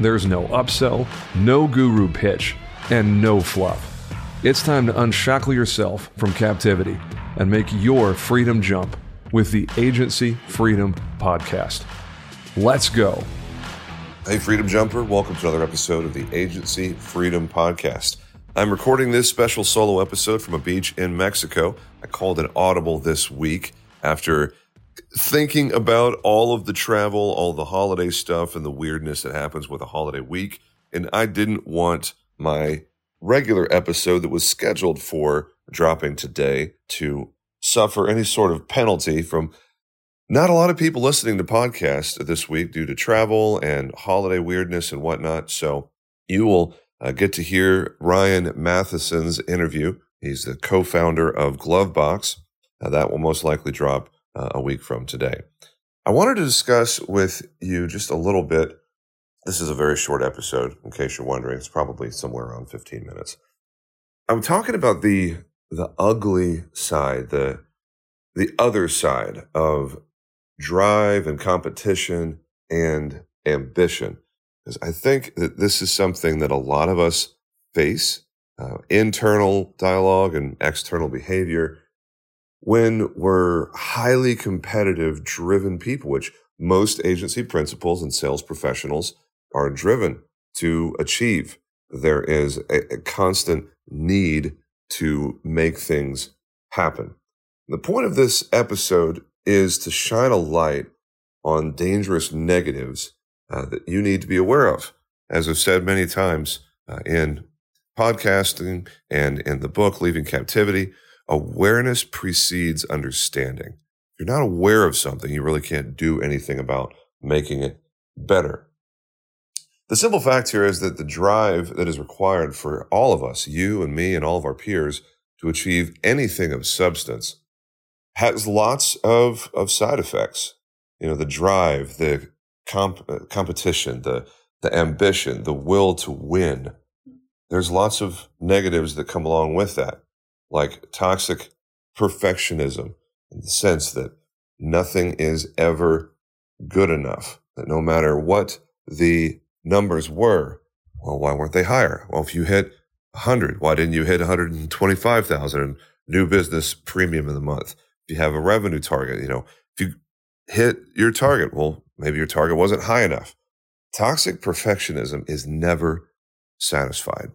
There's no upsell, no guru pitch, and no fluff. It's time to unshackle yourself from captivity and make your freedom jump with the Agency Freedom Podcast. Let's go. Hey, Freedom Jumper, welcome to another episode of the Agency Freedom Podcast. I'm recording this special solo episode from a beach in Mexico. I called it audible this week after thinking about all of the travel, all the holiday stuff, and the weirdness that happens with a holiday week. And I didn't want my regular episode that was scheduled for dropping today to suffer any sort of penalty from not a lot of people listening to podcasts this week due to travel and holiday weirdness and whatnot. So you will uh, get to hear Ryan Matheson's interview. He's the co founder of Glovebox. Uh, that will most likely drop uh, a week from today. I wanted to discuss with you just a little bit. This is a very short episode, in case you're wondering. It's probably somewhere around 15 minutes. I'm talking about the the ugly side, the the other side of drive and competition and ambition. Because I think that this is something that a lot of us face uh, internal dialogue and external behavior when we're highly competitive, driven people, which most agency principals and sales professionals are driven to achieve. There is a, a constant need to make things happen. The point of this episode is to shine a light on dangerous negatives uh, that you need to be aware of. As I've said many times uh, in podcasting and in the book, Leaving Captivity, awareness precedes understanding. If you're not aware of something, you really can't do anything about making it better. The simple fact here is that the drive that is required for all of us, you and me and all of our peers, to achieve anything of substance has lots of, of side effects. You know, the drive, the comp- uh, competition, the, the ambition, the will to win. There's lots of negatives that come along with that like toxic perfectionism in the sense that nothing is ever good enough, that no matter what the numbers were, well, why weren't they higher? Well, if you hit 100, why didn't you hit 125,000 new business premium in the month? If you have a revenue target, you know, if you hit your target, well, maybe your target wasn't high enough. Toxic perfectionism is never satisfied.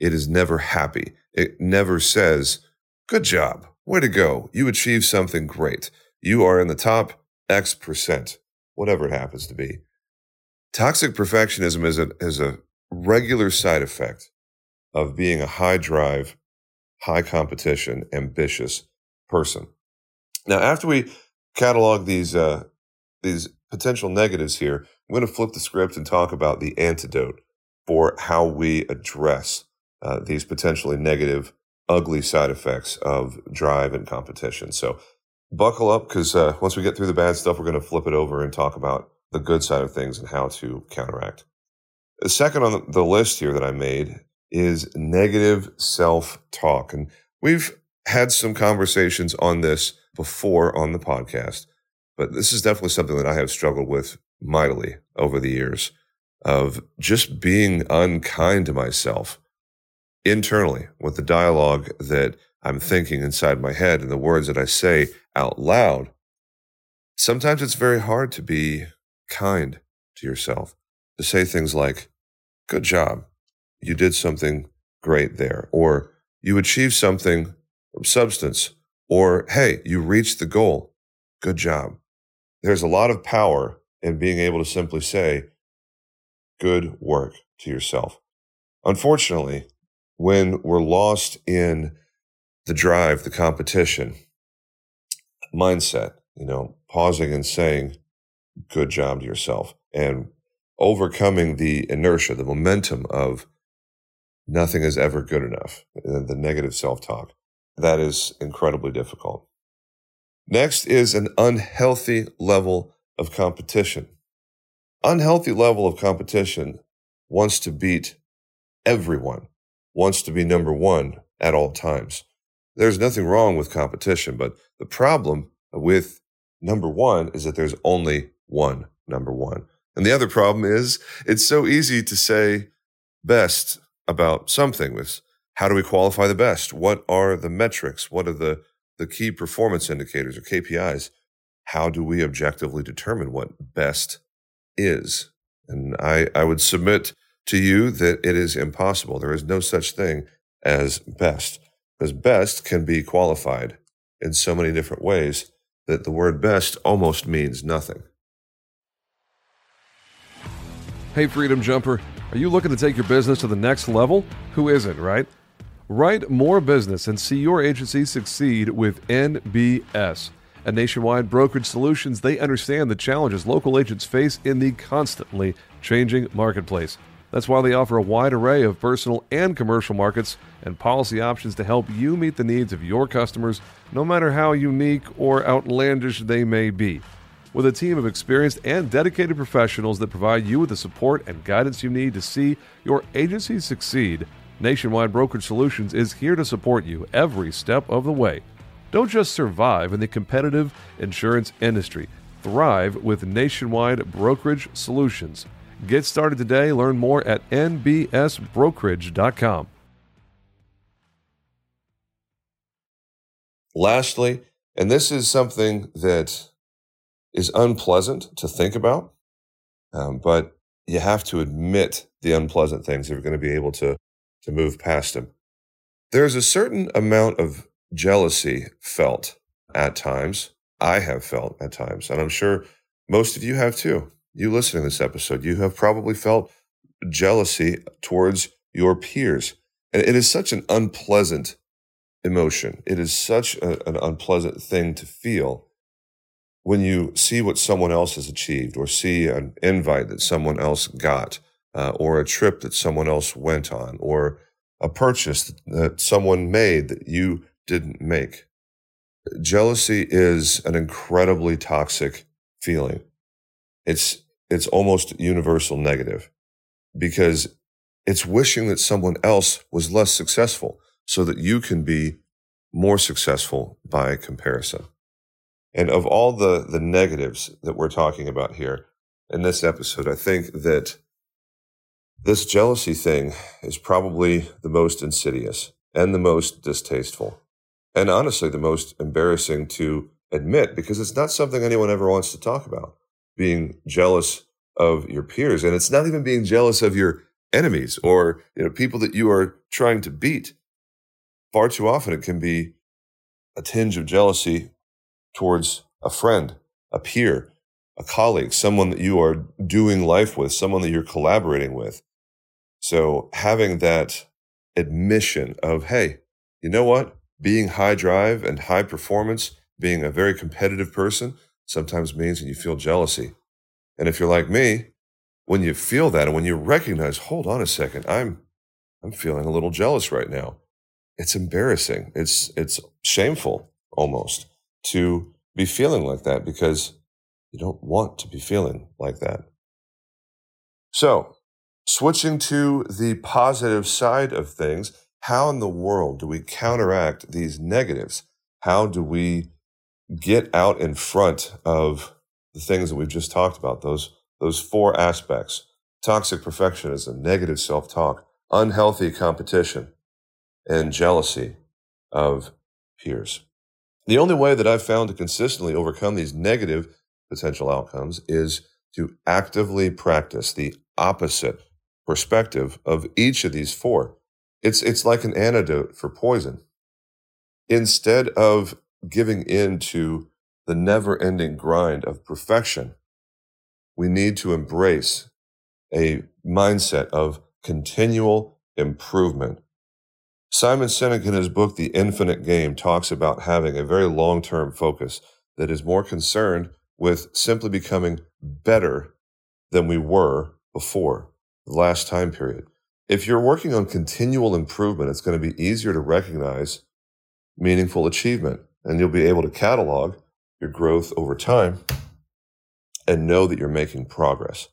It is never happy. It never says, Good job. Way to go. You achieved something great. You are in the top X percent, whatever it happens to be. Toxic perfectionism is a, is a regular side effect of being a high drive, high competition, ambitious person. Now, after we catalog these, uh, these potential negatives here, I'm going to flip the script and talk about the antidote for how we address uh, these potentially negative, ugly side effects of drive and competition. So buckle up because uh, once we get through the bad stuff, we're going to flip it over and talk about the good side of things and how to counteract. The second on the list here that I made is negative self talk. And we've had some conversations on this before on the podcast, but this is definitely something that I have struggled with mightily over the years of just being unkind to myself internally with the dialogue that I'm thinking inside my head and the words that I say out loud, sometimes it's very hard to be kind to yourself, to say things like, good job. you did something great there, or you achieved something of substance, or hey, you reached the goal. Good job. There's a lot of power in being able to simply say, good work to yourself. Unfortunately, when we're lost in the drive, the competition mindset, you know, pausing and saying, good job to yourself and overcoming the inertia, the momentum of nothing is ever good enough, and the negative self talk. That is incredibly difficult. Next is an unhealthy level of competition. Unhealthy level of competition wants to beat everyone, wants to be number one at all times. There's nothing wrong with competition, but the problem with number one is that there's only one number one. And the other problem is it's so easy to say best about something with how do we qualify the best? What are the metrics? What are the, the key performance indicators or KPIs? How do we objectively determine what best is? And I, I would submit to you that it is impossible. There is no such thing as best, because best can be qualified in so many different ways that the word best almost means nothing. Hey, Freedom Jumper, are you looking to take your business to the next level? Who isn't, right? Write more business and see your agency succeed with NBS. At Nationwide Brokerage Solutions, they understand the challenges local agents face in the constantly changing marketplace. That's why they offer a wide array of personal and commercial markets and policy options to help you meet the needs of your customers, no matter how unique or outlandish they may be. With a team of experienced and dedicated professionals that provide you with the support and guidance you need to see your agency succeed, Nationwide Brokerage Solutions is here to support you every step of the way. Don't just survive in the competitive insurance industry, thrive with Nationwide Brokerage Solutions. Get started today. Learn more at nbsbrokerage.com. Lastly, and this is something that is unpleasant to think about, um, but you have to admit the unpleasant things if you're going to be able to, to move past them. There's a certain amount of jealousy felt at times. I have felt at times, and I'm sure most of you have too. You listening to this episode, you have probably felt jealousy towards your peers. And it is such an unpleasant emotion. It is such a, an unpleasant thing to feel when you see what someone else has achieved or see an invite that someone else got uh, or a trip that someone else went on or a purchase that someone made that you didn't make. Jealousy is an incredibly toxic feeling. It's, it's almost universal negative because it's wishing that someone else was less successful so that you can be more successful by comparison. And of all the, the negatives that we're talking about here in this episode, I think that this jealousy thing is probably the most insidious and the most distasteful. And honestly, the most embarrassing to admit because it's not something anyone ever wants to talk about. Being jealous of your peers. And it's not even being jealous of your enemies or you know, people that you are trying to beat. Far too often it can be a tinge of jealousy towards a friend, a peer, a colleague, someone that you are doing life with, someone that you're collaborating with. So having that admission of, hey, you know what? Being high drive and high performance, being a very competitive person, sometimes means and you feel jealousy. And if you're like me, when you feel that and when you recognize, hold on a second, I'm I'm feeling a little jealous right now. It's embarrassing. It's it's shameful almost to be feeling like that because you don't want to be feeling like that. So, switching to the positive side of things, how in the world do we counteract these negatives? How do we get out in front of the things that we've just talked about, those, those four aspects toxic perfectionism, negative self talk, unhealthy competition, and jealousy of peers. The only way that I've found to consistently overcome these negative potential outcomes is to actively practice the opposite perspective of each of these four. It's, it's like an antidote for poison. Instead of giving in to the never ending grind of perfection, we need to embrace a mindset of continual improvement. Simon Sinek, in his book, The Infinite Game, talks about having a very long term focus that is more concerned with simply becoming better than we were before the last time period. If you're working on continual improvement, it's going to be easier to recognize meaningful achievement and you'll be able to catalog your growth over time and know that you're making progress.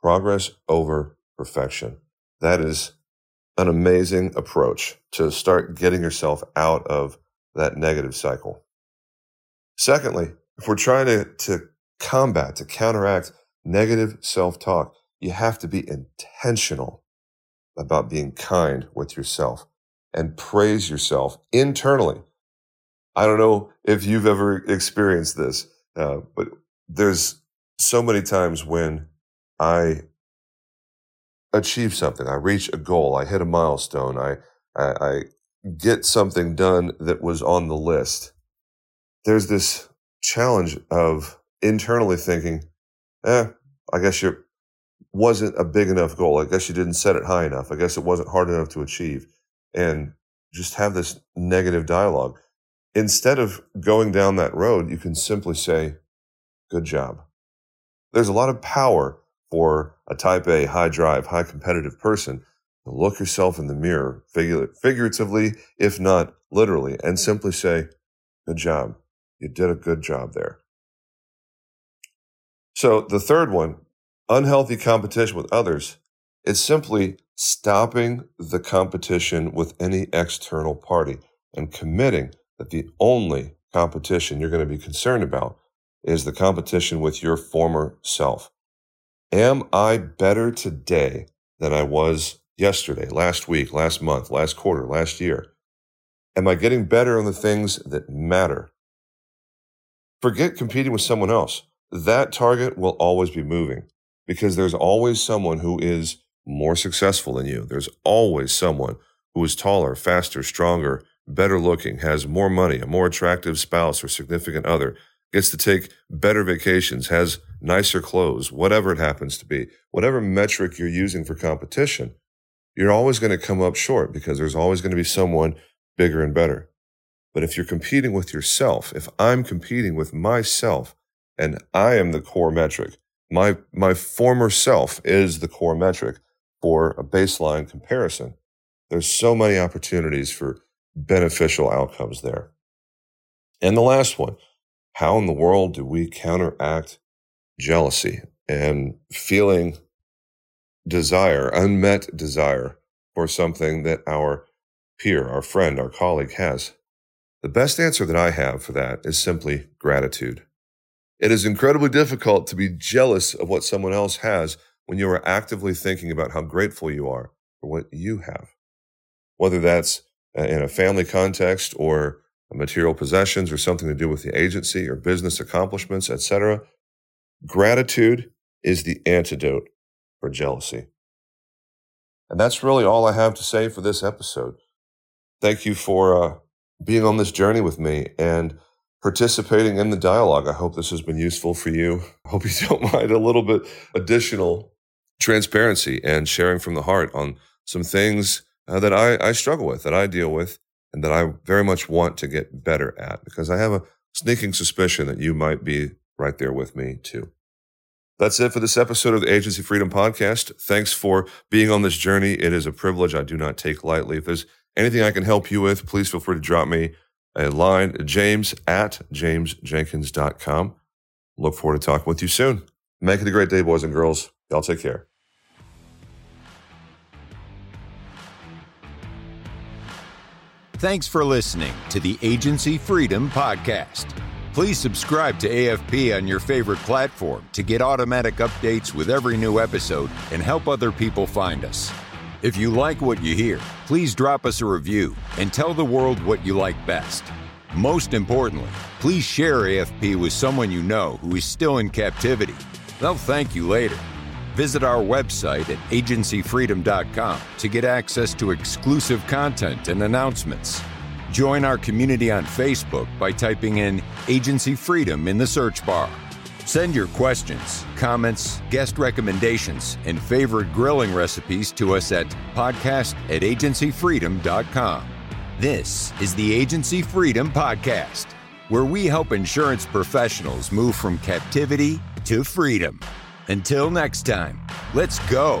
Progress over perfection. That is an amazing approach to start getting yourself out of that negative cycle. Secondly, if we're trying to, to combat, to counteract negative self talk, you have to be intentional about being kind with yourself and praise yourself internally. I don't know if you've ever experienced this, uh, but there's so many times when I achieve something, I reach a goal, I hit a milestone, I, I, I get something done that was on the list. There's this challenge of internally thinking, eh, I guess you wasn't a big enough goal. I guess you didn't set it high enough. I guess it wasn't hard enough to achieve. And just have this negative dialogue. Instead of going down that road, you can simply say, good job. There's a lot of power for a type A, high drive, high competitive person to look yourself in the mirror, figuratively, if not literally, and simply say, good job. You did a good job there. So the third one, unhealthy competition with others, is simply stopping the competition with any external party and committing that the only competition you're going to be concerned about is the competition with your former self. Am I better today than I was yesterday, last week, last month, last quarter, last year? Am I getting better on the things that matter? Forget competing with someone else. That target will always be moving because there's always someone who is more successful than you. There's always someone who is taller, faster, stronger, better looking, has more money, a more attractive spouse or significant other, gets to take better vacations, has nicer clothes, whatever it happens to be, whatever metric you're using for competition, you're always going to come up short because there's always going to be someone bigger and better. But if you're competing with yourself, if I'm competing with myself and I am the core metric, my, my former self is the core metric for a baseline comparison. There's so many opportunities for beneficial outcomes there. And the last one, how in the world do we counteract jealousy and feeling desire, unmet desire for something that our peer, our friend, our colleague has? The best answer that I have for that is simply gratitude. It is incredibly difficult to be jealous of what someone else has when you are actively thinking about how grateful you are for what you have. Whether that's in a family context or material possessions or something to do with the agency or business accomplishments, etc. Gratitude is the antidote for jealousy. And that's really all I have to say for this episode. Thank you for uh, being on this journey with me and participating in the dialogue. I hope this has been useful for you. I hope you don't mind a little bit additional transparency and sharing from the heart on some things uh, that I, I struggle with, that I deal with, and that I very much want to get better at because I have a sneaking suspicion that you might be right there with me too. That's it for this episode of the Agency Freedom Podcast. Thanks for being on this journey. It is a privilege I do not take lightly. If there's anything I can help you with, please feel free to drop me a line, james at jamesjenkins.com. Look forward to talking with you soon. Make it a great day, boys and girls. Y'all take care. Thanks for listening to the Agency Freedom Podcast. Please subscribe to AFP on your favorite platform to get automatic updates with every new episode and help other people find us. If you like what you hear, please drop us a review and tell the world what you like best. Most importantly, please share AFP with someone you know who is still in captivity. They'll thank you later. Visit our website at agencyfreedom.com to get access to exclusive content and announcements. Join our community on Facebook by typing in Agency Freedom in the search bar. Send your questions, comments, guest recommendations, and favorite grilling recipes to us at podcast at agencyfreedom.com. This is the Agency Freedom Podcast, where we help insurance professionals move from captivity to freedom. Until next time, let's go.